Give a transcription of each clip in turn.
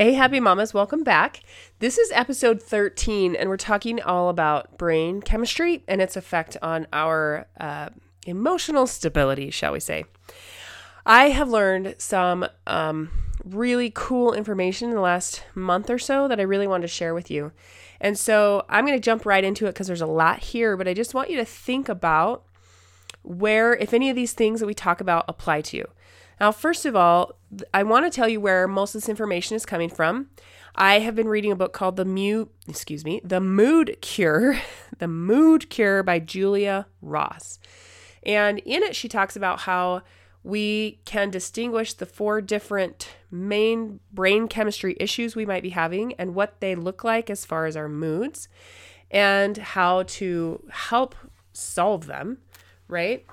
Hey, happy mamas, welcome back. This is episode 13, and we're talking all about brain chemistry and its effect on our uh, emotional stability, shall we say. I have learned some um, really cool information in the last month or so that I really wanted to share with you. And so I'm going to jump right into it because there's a lot here, but I just want you to think about where, if any of these things that we talk about apply to you. Now, first of all, I want to tell you where most of this information is coming from. I have been reading a book called The Mu excuse me, The Mood Cure, The Mood Cure by Julia Ross. And in it she talks about how we can distinguish the four different main brain chemistry issues we might be having and what they look like as far as our moods and how to help solve them, right?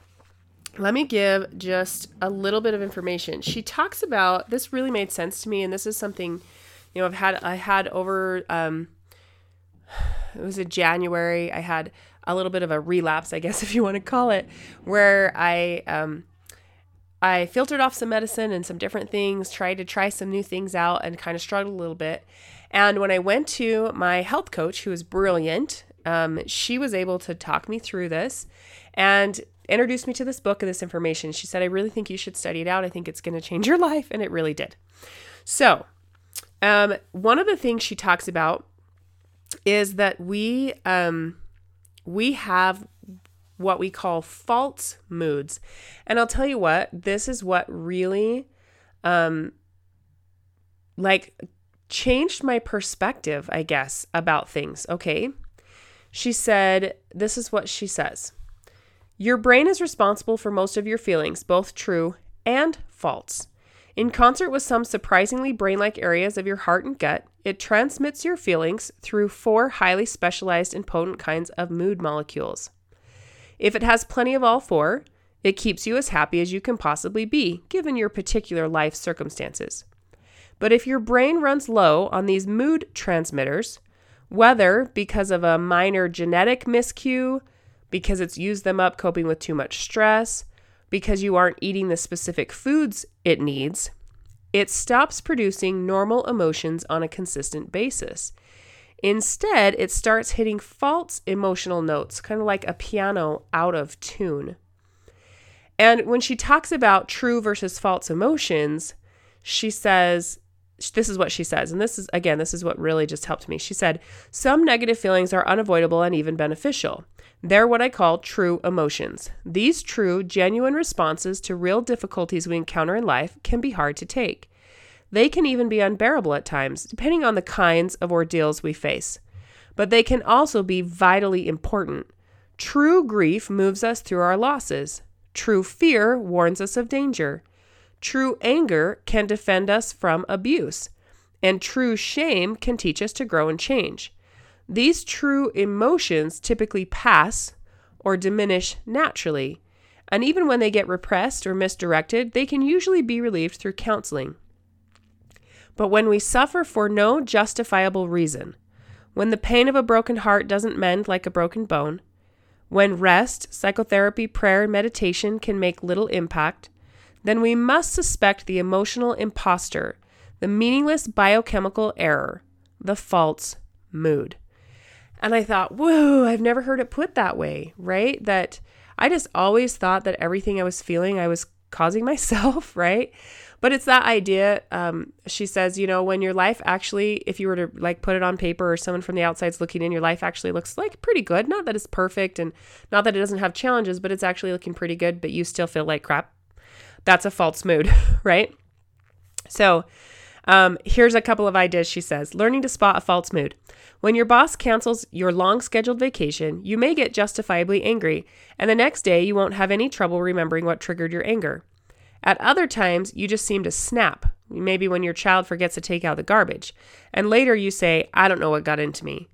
Let me give just a little bit of information. She talks about this really made sense to me, and this is something, you know, I've had I had over um, it was in January. I had a little bit of a relapse, I guess if you want to call it, where I um, I filtered off some medicine and some different things, tried to try some new things out, and kind of struggled a little bit. And when I went to my health coach, who was brilliant, um, she was able to talk me through this. And introduced me to this book and this information. She said, I really think you should study it out. I think it's going to change your life. And it really did. So, um, one of the things she talks about is that we um, we have what we call false moods. And I'll tell you what, this is what really um, like changed my perspective, I guess, about things. Okay. She said, This is what she says. Your brain is responsible for most of your feelings, both true and false. In concert with some surprisingly brain like areas of your heart and gut, it transmits your feelings through four highly specialized and potent kinds of mood molecules. If it has plenty of all four, it keeps you as happy as you can possibly be, given your particular life circumstances. But if your brain runs low on these mood transmitters, whether because of a minor genetic miscue, because it's used them up coping with too much stress, because you aren't eating the specific foods it needs, it stops producing normal emotions on a consistent basis. Instead, it starts hitting false emotional notes, kind of like a piano out of tune. And when she talks about true versus false emotions, she says, this is what she says, and this is, again, this is what really just helped me. She said, Some negative feelings are unavoidable and even beneficial. They're what I call true emotions. These true, genuine responses to real difficulties we encounter in life can be hard to take. They can even be unbearable at times, depending on the kinds of ordeals we face. But they can also be vitally important. True grief moves us through our losses. True fear warns us of danger. True anger can defend us from abuse. And true shame can teach us to grow and change. These true emotions typically pass or diminish naturally, and even when they get repressed or misdirected, they can usually be relieved through counseling. But when we suffer for no justifiable reason, when the pain of a broken heart doesn't mend like a broken bone, when rest, psychotherapy, prayer, and meditation can make little impact, then we must suspect the emotional impostor, the meaningless biochemical error, the false mood. And I thought, whoa, I've never heard it put that way, right? That I just always thought that everything I was feeling, I was causing myself, right? But it's that idea. Um, she says, you know, when your life actually, if you were to like put it on paper or someone from the outside's looking in, your life actually looks like pretty good. Not that it's perfect and not that it doesn't have challenges, but it's actually looking pretty good, but you still feel like crap. That's a false mood, right? So, um, here's a couple of ideas she says learning to spot a false mood. When your boss cancels your long scheduled vacation, you may get justifiably angry, and the next day you won't have any trouble remembering what triggered your anger. At other times, you just seem to snap, maybe when your child forgets to take out the garbage, and later you say, I don't know what got into me.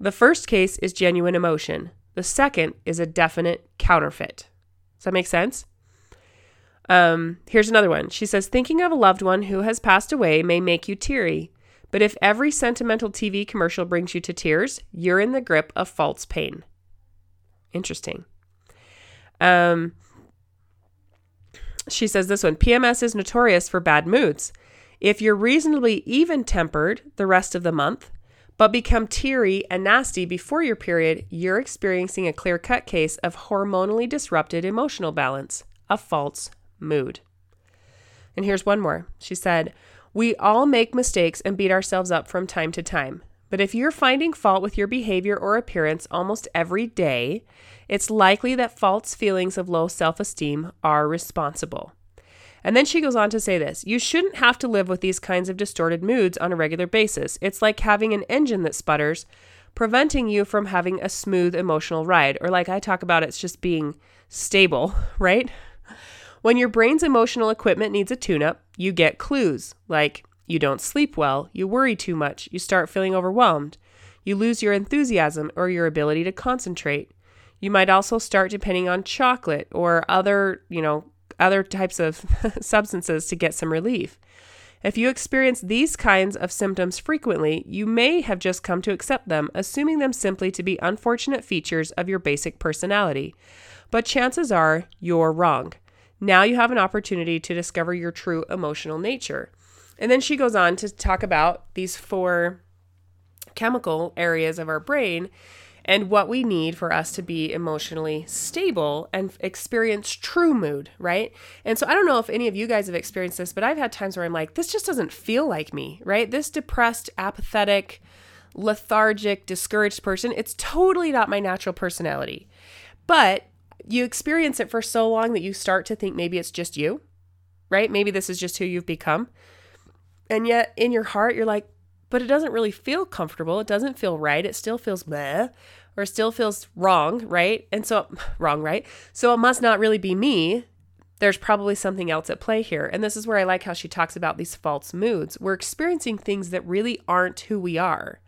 The first case is genuine emotion, the second is a definite counterfeit. Does that make sense? Um, here's another one. She says, Thinking of a loved one who has passed away may make you teary. But if every sentimental TV commercial brings you to tears, you're in the grip of false pain. Interesting. Um, she says this one PMS is notorious for bad moods. If you're reasonably even tempered the rest of the month, but become teary and nasty before your period, you're experiencing a clear cut case of hormonally disrupted emotional balance, a false mood. And here's one more. She said, We all make mistakes and beat ourselves up from time to time. But if you're finding fault with your behavior or appearance almost every day, it's likely that false feelings of low self esteem are responsible. And then she goes on to say this You shouldn't have to live with these kinds of distorted moods on a regular basis. It's like having an engine that sputters, preventing you from having a smooth emotional ride. Or, like I talk about, it's just being stable, right? When your brain's emotional equipment needs a tune up, you get clues like you don't sleep well, you worry too much, you start feeling overwhelmed, you lose your enthusiasm or your ability to concentrate. You might also start depending on chocolate or other, you know, other types of substances to get some relief. If you experience these kinds of symptoms frequently, you may have just come to accept them, assuming them simply to be unfortunate features of your basic personality. But chances are you're wrong. Now you have an opportunity to discover your true emotional nature. And then she goes on to talk about these four chemical areas of our brain and what we need for us to be emotionally stable and experience true mood, right? And so I don't know if any of you guys have experienced this, but I've had times where I'm like, this just doesn't feel like me, right? This depressed, apathetic, lethargic, discouraged person, it's totally not my natural personality. But you experience it for so long that you start to think maybe it's just you, right? Maybe this is just who you've become. And yet in your heart, you're like, but it doesn't really feel comfortable. It doesn't feel right. It still feels meh or still feels wrong, right? And so, wrong, right? So it must not really be me. There's probably something else at play here. And this is where I like how she talks about these false moods. We're experiencing things that really aren't who we are.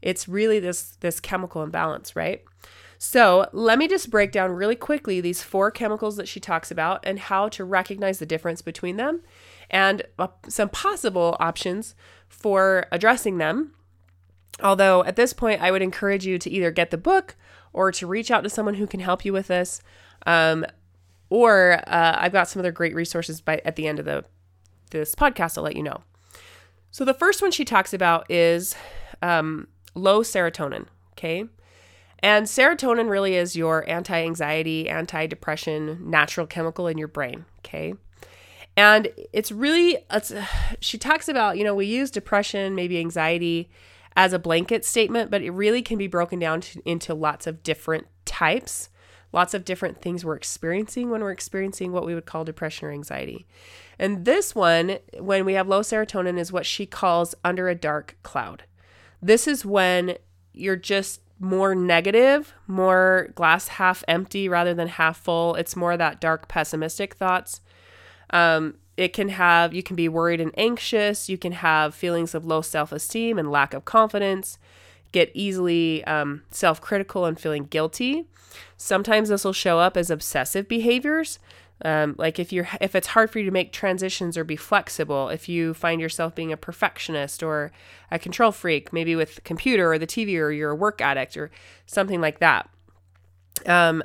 It's really this this chemical imbalance, right? So, let me just break down really quickly these four chemicals that she talks about and how to recognize the difference between them and uh, some possible options for addressing them. Although at this point, I would encourage you to either get the book or to reach out to someone who can help you with this. Um, or uh, I've got some other great resources by at the end of the this podcast. I'll let you know. So the first one she talks about is um, low serotonin. Okay. And serotonin really is your anti anxiety, anti depression natural chemical in your brain. Okay. And it's really, it's, she talks about, you know, we use depression, maybe anxiety as a blanket statement, but it really can be broken down to, into lots of different types, lots of different things we're experiencing when we're experiencing what we would call depression or anxiety. And this one, when we have low serotonin, is what she calls under a dark cloud. This is when you're just more negative, more glass half empty rather than half full. It's more that dark, pessimistic thoughts. Um, it can have, you can be worried and anxious. You can have feelings of low self esteem and lack of confidence, get easily um, self critical and feeling guilty. Sometimes this will show up as obsessive behaviors. Um, like if you're if it's hard for you to make transitions or be flexible if you find yourself being a perfectionist or a control freak maybe with computer or the tv or you're a work addict or something like that um,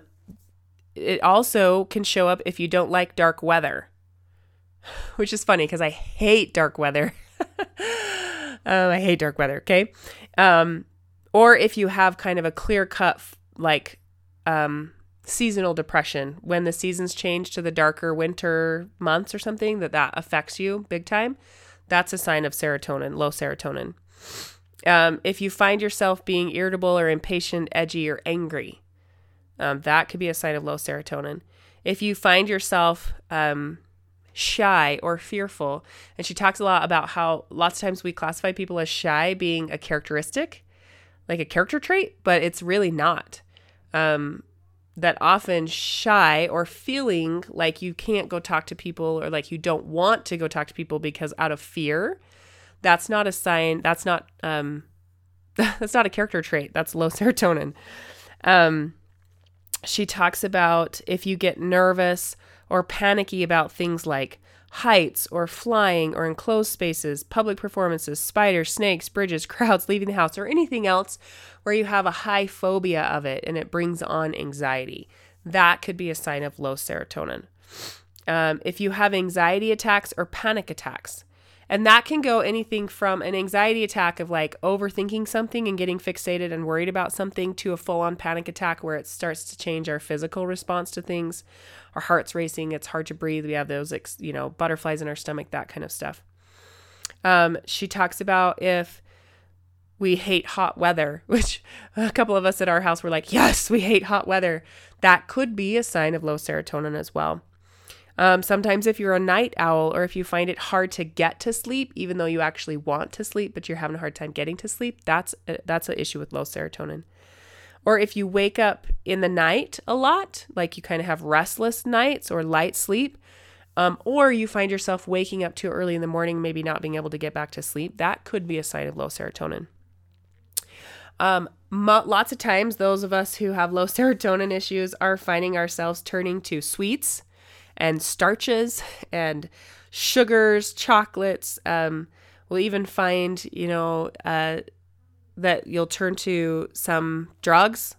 it also can show up if you don't like dark weather which is funny because I hate dark weather. um, I hate dark weather. Okay. Um, or if you have kind of a clear cut, like, um, seasonal depression when the seasons change to the darker winter months or something that that affects you big time that's a sign of serotonin low serotonin um, if you find yourself being irritable or impatient edgy or angry um, that could be a sign of low serotonin if you find yourself um, shy or fearful. And she talks a lot about how lots of times we classify people as shy being a characteristic, like a character trait, but it's really not. Um, that often shy or feeling like you can't go talk to people or like you don't want to go talk to people because out of fear, that's not a sign. That's not um, that's not a character trait. That's low serotonin. Um, she talks about if you get nervous or panicky about things like heights or flying or enclosed spaces, public performances, spiders, snakes, bridges, crowds, leaving the house, or anything else where you have a high phobia of it and it brings on anxiety. That could be a sign of low serotonin. Um, if you have anxiety attacks or panic attacks, And that can go anything from an anxiety attack of like overthinking something and getting fixated and worried about something to a full on panic attack where it starts to change our physical response to things. Our heart's racing, it's hard to breathe. We have those, you know, butterflies in our stomach, that kind of stuff. Um, she talks about if we hate hot weather, which a couple of us at our house were like, yes, we hate hot weather. That could be a sign of low serotonin as well. Um, sometimes, if you're a night owl or if you find it hard to get to sleep, even though you actually want to sleep, but you're having a hard time getting to sleep, that's a, that's an issue with low serotonin. Or if you wake up in the night a lot, like you kind of have restless nights or light sleep, um, or you find yourself waking up too early in the morning, maybe not being able to get back to sleep, that could be a sign of low serotonin. Um, lots of times, those of us who have low serotonin issues are finding ourselves turning to sweets and starches and sugars, chocolates. Um, we'll even find, you know, uh, that you'll turn to some drugs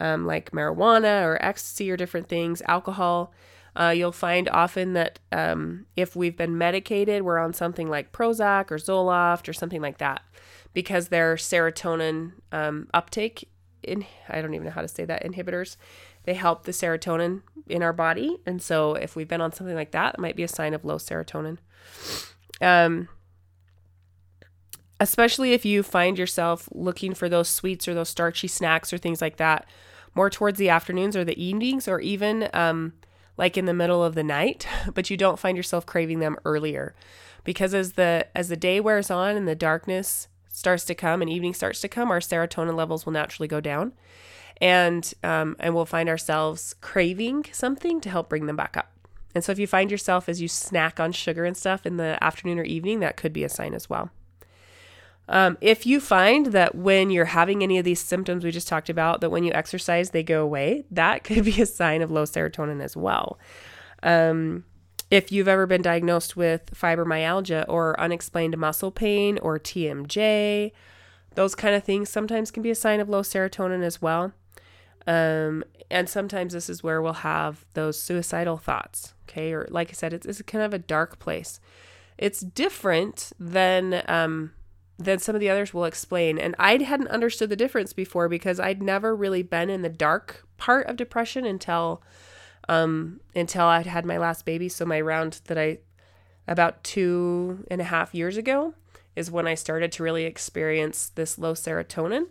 um, like marijuana or ecstasy or different things, alcohol. Uh, you'll find often that um, if we've been medicated, we're on something like Prozac or Zoloft or something like that because their serotonin um, uptake in I don't even know how to say that inhibitors they help the serotonin in our body. And so if we've been on something like that, it might be a sign of low serotonin. Um, especially if you find yourself looking for those sweets or those starchy snacks or things like that more towards the afternoons or the evenings or even um, like in the middle of the night, but you don't find yourself craving them earlier. Because as the as the day wears on and the darkness starts to come and evening starts to come, our serotonin levels will naturally go down and um, and we'll find ourselves craving something to help bring them back up. And so if you find yourself as you snack on sugar and stuff in the afternoon or evening, that could be a sign as well. Um, if you find that when you're having any of these symptoms we just talked about, that when you exercise they go away, that could be a sign of low serotonin as well. Um, if you've ever been diagnosed with fibromyalgia or unexplained muscle pain or TMJ, those kind of things sometimes can be a sign of low serotonin as well. Um, and sometimes this is where we'll have those suicidal thoughts. Okay. Or like I said, it's, it's kind of a dark place. It's different than, um, than some of the others will explain. And I hadn't understood the difference before because I'd never really been in the dark part of depression until, um, until I'd had my last baby. So my round that I, about two and a half years ago is when I started to really experience this low serotonin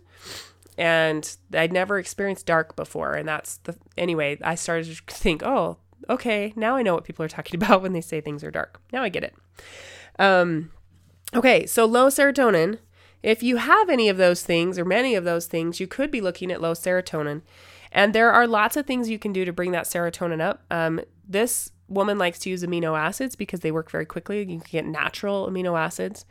and I'd never experienced dark before. And that's the anyway, I started to think, oh, okay, now I know what people are talking about when they say things are dark. Now I get it. Um, okay, so low serotonin. If you have any of those things or many of those things, you could be looking at low serotonin. And there are lots of things you can do to bring that serotonin up. Um, this woman likes to use amino acids because they work very quickly. You can get natural amino acids.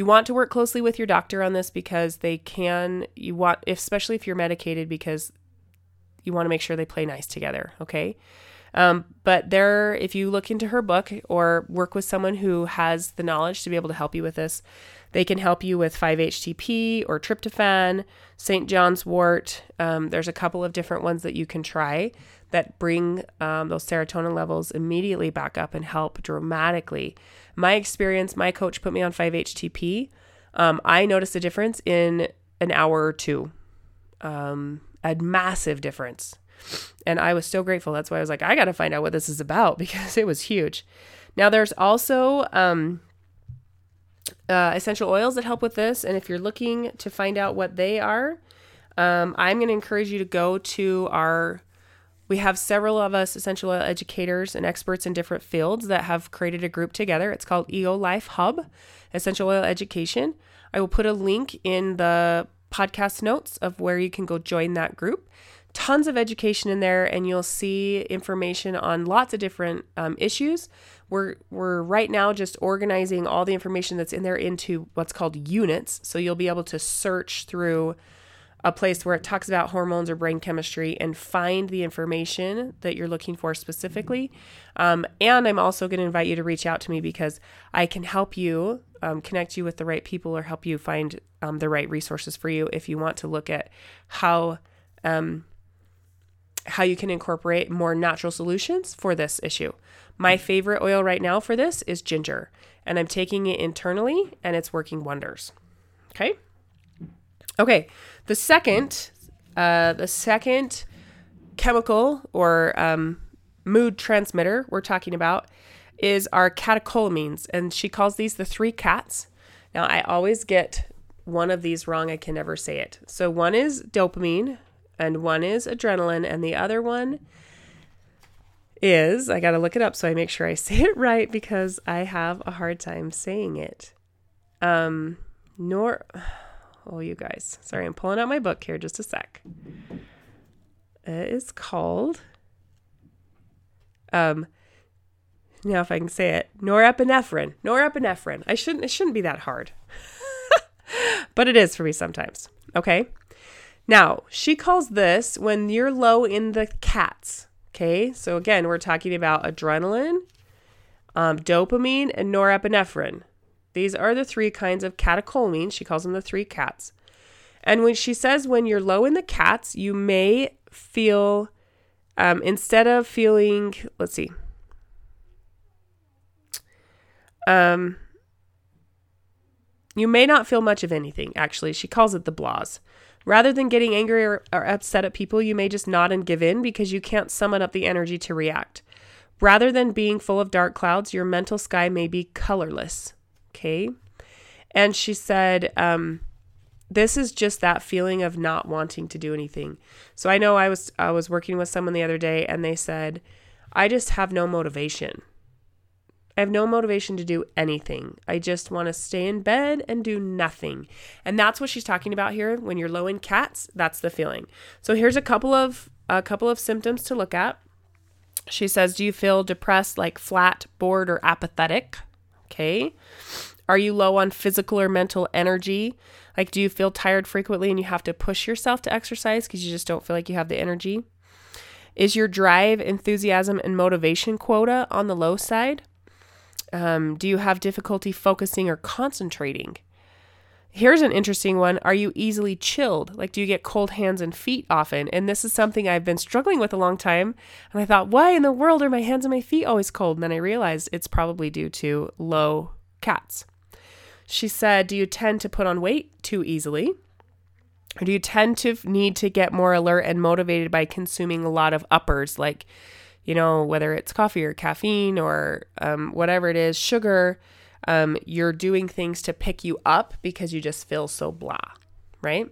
You want to work closely with your doctor on this because they can, you want, especially if you're medicated, because you want to make sure they play nice together, okay? Um, but there, if you look into her book or work with someone who has the knowledge to be able to help you with this, they can help you with 5-HTP or tryptophan, St. John's wort. Um, there's a couple of different ones that you can try that bring um, those serotonin levels immediately back up and help dramatically. My experience, my coach put me on 5-HTP. Um, I noticed a difference in an hour or two, um, a massive difference. And I was so grateful. That's why I was like, I got to find out what this is about because it was huge. Now, there's also um, uh, essential oils that help with this. And if you're looking to find out what they are, um, I'm going to encourage you to go to our we have several of us essential oil educators and experts in different fields that have created a group together. It's called EO Life Hub, Essential Oil Education. I will put a link in the podcast notes of where you can go join that group. Tons of education in there, and you'll see information on lots of different um, issues. We're we're right now just organizing all the information that's in there into what's called units, so you'll be able to search through a place where it talks about hormones or brain chemistry and find the information that you're looking for specifically. Um, and I'm also going to invite you to reach out to me because I can help you um, connect you with the right people or help you find um, the right resources for you if you want to look at how um, how you can incorporate more natural solutions for this issue. My favorite oil right now for this is ginger. and I'm taking it internally and it's working wonders. Okay. Okay. The second, uh, the second chemical or um, mood transmitter we're talking about is our catecholamines, and she calls these the three cats. Now, I always get one of these wrong. I can never say it. So, one is dopamine, and one is adrenaline, and the other one is I got to look it up so I make sure I say it right because I have a hard time saying it. Um, nor, oh, you guys, sorry, I'm pulling out my book here just a sec. It is called, um, now if I can say it, norepinephrine. Norepinephrine. I shouldn't. It shouldn't be that hard, but it is for me sometimes. Okay. Now she calls this when you're low in the cats. Okay. So again, we're talking about adrenaline, um, dopamine, and norepinephrine. These are the three kinds of catecholamines. She calls them the three cats. And when she says when you're low in the cats, you may feel, um, instead of feeling, let's see, um, you may not feel much of anything, actually. She calls it the blahs. Rather than getting angry or, or, upset at people, you may just nod and give in because you can't summon up the energy to react. Rather than being full of dark clouds, your mental sky may be colorless. Okay. And she said, um, this is just that feeling of not wanting to do anything. So I know I was I was working with someone the other day and they said, I just have no motivation. I have no motivation to do anything. I just want to stay in bed and do nothing. And that's what she's talking about here. When you're low in cats, that's the feeling. So here's a couple of a couple of symptoms to look at. She says, "Do you feel depressed, like flat, bored, or apathetic?" Okay. Are you low on physical or mental energy? Like, do you feel tired frequently and you have to push yourself to exercise because you just don't feel like you have the energy? Is your drive, enthusiasm, and motivation quota on the low side? Um, do you have difficulty focusing or concentrating? Here's an interesting one. Are you easily chilled? Like, do you get cold hands and feet often? And this is something I've been struggling with a long time. And I thought, why in the world are my hands and my feet always cold? And then I realized it's probably due to low cats. She said, Do you tend to put on weight too easily? Or do you tend to need to get more alert and motivated by consuming a lot of uppers, like, you know, whether it's coffee or caffeine or um, whatever it is, sugar? Um, you're doing things to pick you up because you just feel so blah, right?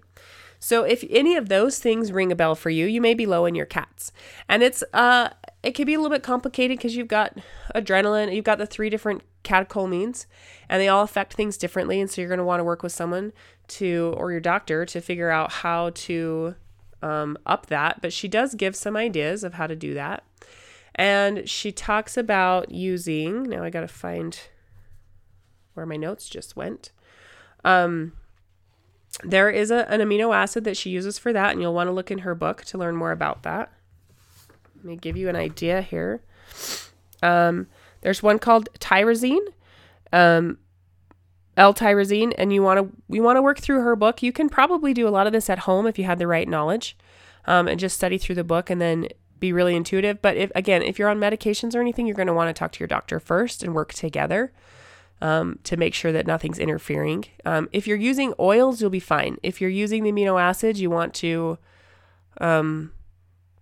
So if any of those things ring a bell for you, you may be low in your cats. And it's uh it can be a little bit complicated because you've got adrenaline, you've got the three different catecholamines, and they all affect things differently. And so you're going to want to work with someone to, or your doctor, to figure out how to um, up that. But she does give some ideas of how to do that. And she talks about using, now I got to find where my notes just went. Um, there is a, an amino acid that she uses for that, and you'll want to look in her book to learn more about that. Let me give you an idea here. Um, there's one called tyrosine, um, L-tyrosine, and you want to we want to work through her book. You can probably do a lot of this at home if you had the right knowledge, um, and just study through the book and then be really intuitive. But if again, if you're on medications or anything, you're going to want to talk to your doctor first and work together um, to make sure that nothing's interfering. Um, if you're using oils, you'll be fine. If you're using the amino acids, you want to um,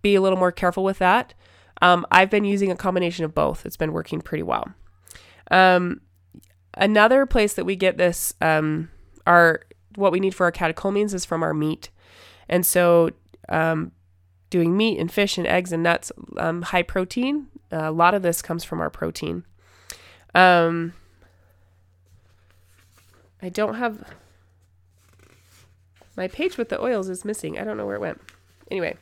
be a little more careful with that. Um, I've been using a combination of both. It's been working pretty well. Um, another place that we get this, um, our what we need for our catecholamines is from our meat, and so um, doing meat and fish and eggs and nuts, um, high protein. a lot of this comes from our protein. Um, I don't have my page with the oils is missing. I don't know where it went. Anyway,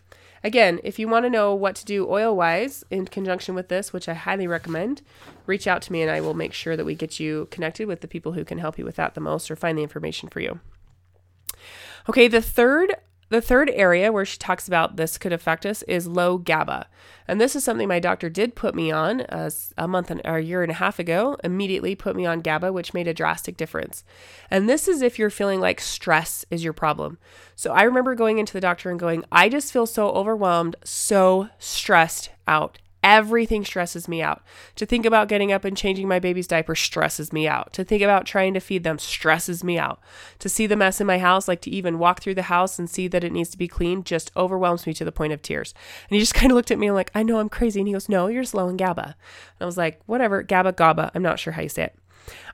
Again, if you want to know what to do oil wise in conjunction with this, which I highly recommend, reach out to me and I will make sure that we get you connected with the people who can help you with that the most or find the information for you. Okay, the third the third area where she talks about this could affect us is low GABA. And this is something my doctor did put me on uh, a month and or a year and a half ago, immediately put me on GABA, which made a drastic difference. And this is if you're feeling like stress is your problem. So I remember going into the doctor and going, I just feel so overwhelmed, so stressed out Everything stresses me out. To think about getting up and changing my baby's diaper stresses me out. To think about trying to feed them stresses me out. To see the mess in my house, like to even walk through the house and see that it needs to be cleaned, just overwhelms me to the point of tears. And he just kind of looked at me like, I know I'm crazy. And he goes, No, you're slow in GABA. And I was like, Whatever, GABA, GABA. I'm not sure how you say it.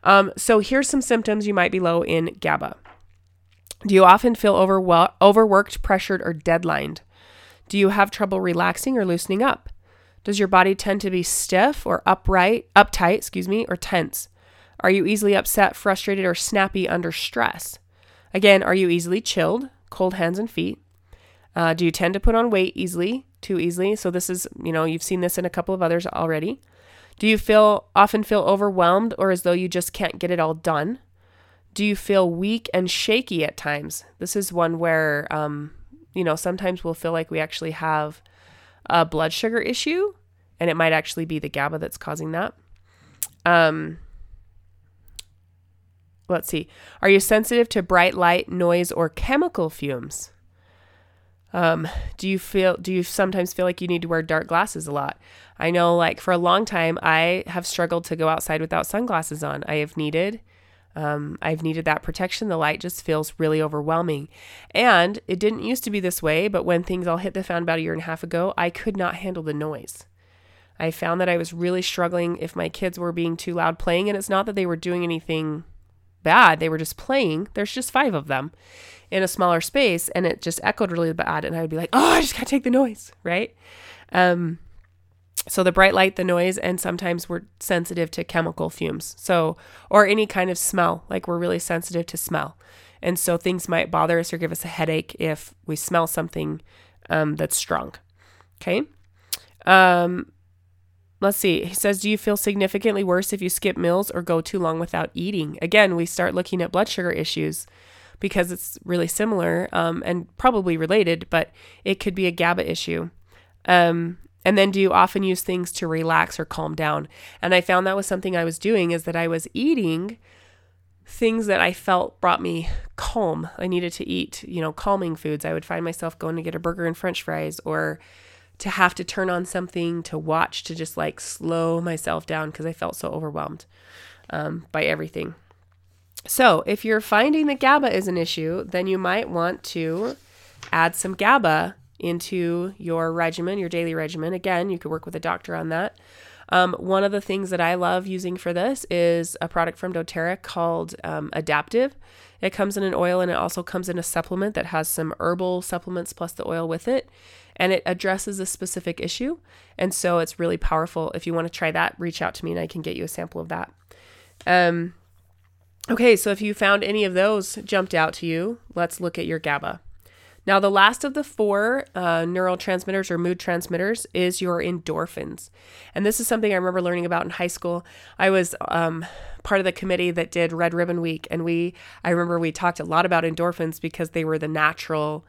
Um, so here's some symptoms you might be low in GABA. Do you often feel overworked, pressured, or deadlined? Do you have trouble relaxing or loosening up? Does your body tend to be stiff or upright, uptight, excuse me, or tense? Are you easily upset, frustrated, or snappy under stress? Again, are you easily chilled, cold hands and feet? Uh, do you tend to put on weight easily, too easily? So this is, you know, you've seen this in a couple of others already. Do you feel often feel overwhelmed or as though you just can't get it all done? Do you feel weak and shaky at times? This is one where, um, you know, sometimes we'll feel like we actually have a blood sugar issue, and it might actually be the GABA that's causing that. Um, let's see. Are you sensitive to bright light, noise, or chemical fumes? Um, do you feel do you sometimes feel like you need to wear dark glasses a lot? I know like for a long time I have struggled to go outside without sunglasses on. I have needed um, I've needed that protection. The light just feels really overwhelming. And it didn't used to be this way, but when things all hit the fan about a year and a half ago, I could not handle the noise. I found that I was really struggling if my kids were being too loud playing. And it's not that they were doing anything bad, they were just playing. There's just five of them in a smaller space, and it just echoed really bad. And I would be like, oh, I just gotta take the noise, right? Um, so the bright light, the noise, and sometimes we're sensitive to chemical fumes. So, or any kind of smell, like we're really sensitive to smell. And so things might bother us or give us a headache if we smell something um, that's strong. Okay. Um, let's see. He says, Do you feel significantly worse if you skip meals or go too long without eating? Again, we start looking at blood sugar issues because it's really similar um, and probably related, but it could be a GABA issue. Um, and then do you often use things to relax or calm down? And I found that was something I was doing is that I was eating things that I felt brought me calm. I needed to eat, you know, calming foods. I would find myself going to get a burger and french fries or to have to turn on something to watch to just like slow myself down because I felt so overwhelmed um, by everything. So, if you're finding that GABA is an issue, then you might want to add some GABA into your regimen, your daily regimen. Again, you could work with a doctor on that. Um, one of the things that I love using for this is a product from doTERRA called um, Adaptiv. It comes in an oil and it also comes in a supplement that has some herbal supplements plus the oil with it. And it addresses a specific issue. And so it's really powerful. If you want to try that, reach out to me and I can get you a sample of that. Um, okay, so if you found any of those jumped out to you, let's look at your GABA. Now, the last of the four uh, neurotransmitters or mood transmitters is your endorphins. And this is something I remember learning about in high school. I was um, part of the committee that did Red Ribbon Week. And we, I remember we talked a lot about endorphins because they were the natural,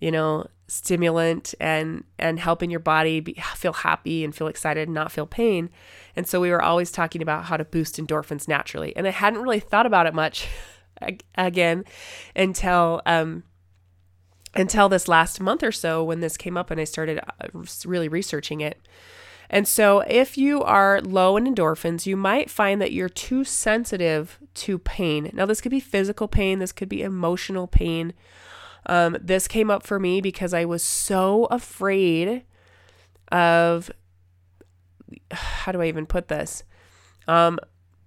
you know, stimulant and and helping your body be, feel happy and feel excited and not feel pain. And so we were always talking about how to boost endorphins naturally. And I hadn't really thought about it much again until um, until this last month or so when this came up and I started uh, really researching it. And so, if you are low in endorphins, you might find that you're too sensitive to pain. Now, this could be physical pain, this could be emotional pain. Um, this came up for me because I was so afraid of how do I even put this? Um,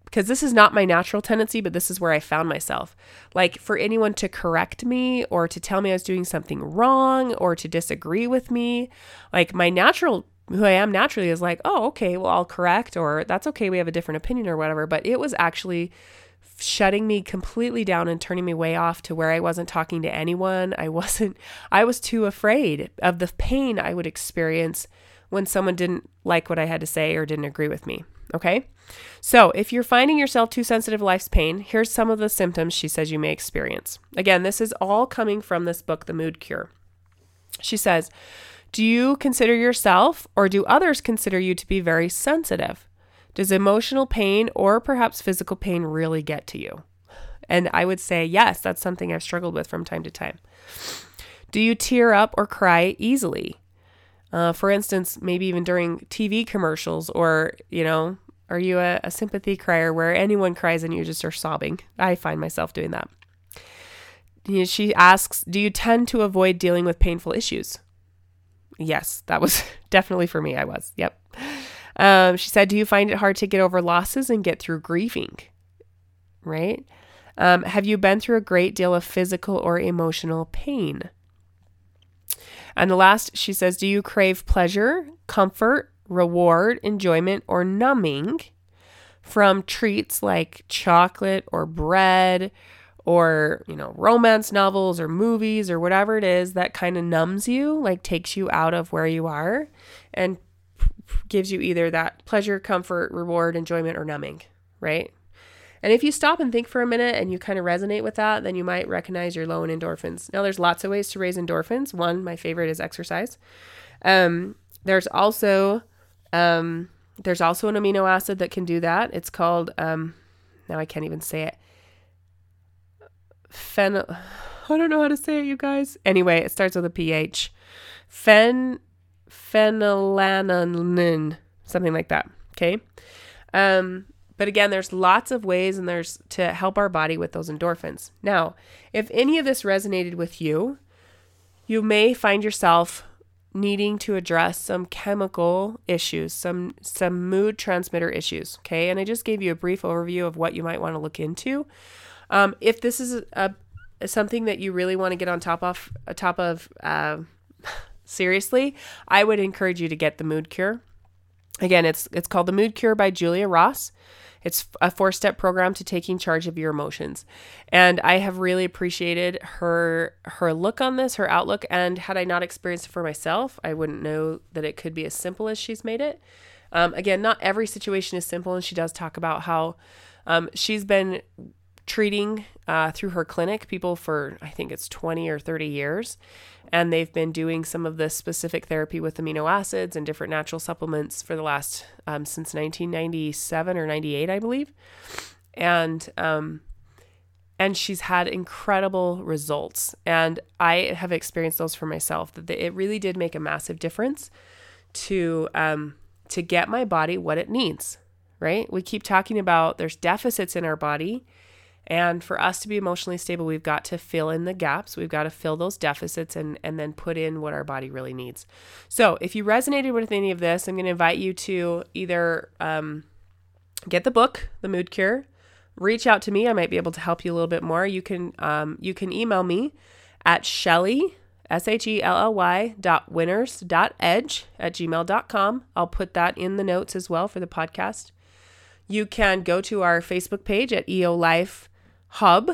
because this is not my natural tendency, but this is where I found myself. Like for anyone to correct me or to tell me I was doing something wrong or to disagree with me, like my natural who I am naturally is like, oh, okay, well, I'll correct, or that's okay, we have a different opinion, or whatever. But it was actually shutting me completely down and turning me way off to where I wasn't talking to anyone. I wasn't, I was too afraid of the pain I would experience when someone didn't like what I had to say or didn't agree with me. Okay. So, if you're finding yourself too sensitive to life's pain, here's some of the symptoms she says you may experience. Again, this is all coming from this book, The Mood Cure. She says, Do you consider yourself or do others consider you to be very sensitive? Does emotional pain or perhaps physical pain really get to you? And I would say, yes, that's something I've struggled with from time to time. Do you tear up or cry easily? Uh, for instance, maybe even during TV commercials, or, you know, are you a, a sympathy crier where anyone cries and you just are sobbing? I find myself doing that. She asks, Do you tend to avoid dealing with painful issues? Yes, that was definitely for me. I was. Yep. Um, she said, Do you find it hard to get over losses and get through grieving? Right? Um, have you been through a great deal of physical or emotional pain? And the last, she says, Do you crave pleasure, comfort, reward, enjoyment, or numbing from treats like chocolate or bread or, you know, romance novels or movies or whatever it is that kind of numbs you, like takes you out of where you are and gives you either that pleasure, comfort, reward, enjoyment, or numbing, right? And if you stop and think for a minute and you kind of resonate with that, then you might recognize you're low in endorphins. Now, there's lots of ways to raise endorphins. One, my favorite, is exercise. Um, there's also um, there's also an amino acid that can do that. It's called um, now I can't even say it. Fen. I don't know how to say it, you guys. Anyway, it starts with a pH. Fen phenylalanine, something like that. Okay. Um, but again, there's lots of ways and there's to help our body with those endorphins. Now, if any of this resonated with you, you may find yourself needing to address some chemical issues, some some mood transmitter issues. Okay, and I just gave you a brief overview of what you might want to look into. Um, if this is a, a, something that you really want to get on top of, top of, uh, seriously, I would encourage you to get the Mood Cure. Again, it's it's called the Mood Cure by Julia Ross. It's a four step program to taking charge of your emotions. And I have really appreciated her her look on this, her outlook. And had I not experienced it for myself, I wouldn't know that it could be as simple as she's made it. Um, again, not every situation is simple, and she does talk about how um, she's been treating uh, through her clinic people for I think it's 20 or 30 years. And they've been doing some of this specific therapy with amino acids and different natural supplements for the last um, since 1997 or 98, I believe. And um, and she's had incredible results. And I have experienced those for myself. That it really did make a massive difference to um, to get my body what it needs. Right? We keep talking about there's deficits in our body and for us to be emotionally stable, we've got to fill in the gaps. We've got to fill those deficits and, and then put in what our body really needs. So if you resonated with any of this, I'm going to invite you to either um, get the book, The Mood Cure, reach out to me. I might be able to help you a little bit more. You can um, you can email me at Shelly, S H E L L Y dot winners dot edge at gmail.com. I'll put that in the notes as well for the podcast. You can go to our Facebook page at EO Life hub,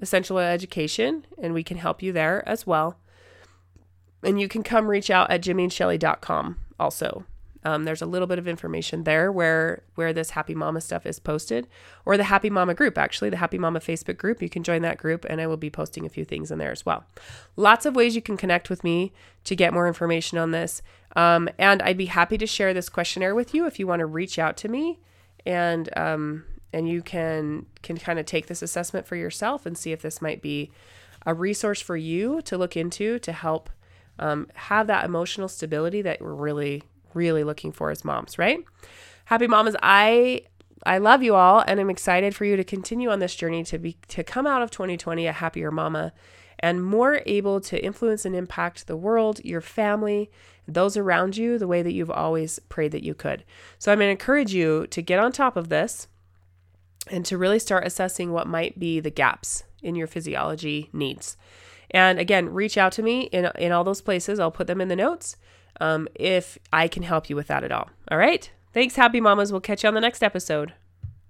Essential Education, and we can help you there as well. And you can come reach out at jimmyandshelly.com also. Um, there's a little bit of information there where where this Happy Mama stuff is posted, or the Happy Mama group. Actually, the Happy Mama Facebook group. You can join that group, and I will be posting a few things in there as well. Lots of ways you can connect with me to get more information on this. Um, and I'd be happy to share this questionnaire with you if you want to reach out to me and um, and you can can kind of take this assessment for yourself and see if this might be a resource for you to look into to help um, have that emotional stability that we're really really looking for as moms right? Happy mamas i i love you all and i'm excited for you to continue on this journey to be to come out of 2020 a happier mama and more able to influence and impact the world your family those around you the way that you've always prayed that you could. So i'm going to encourage you to get on top of this and to really start assessing what might be the gaps in your physiology needs. And again, reach out to me in, in all those places. I'll put them in the notes um, if I can help you with that at all. All right. Thanks, happy mamas. We'll catch you on the next episode.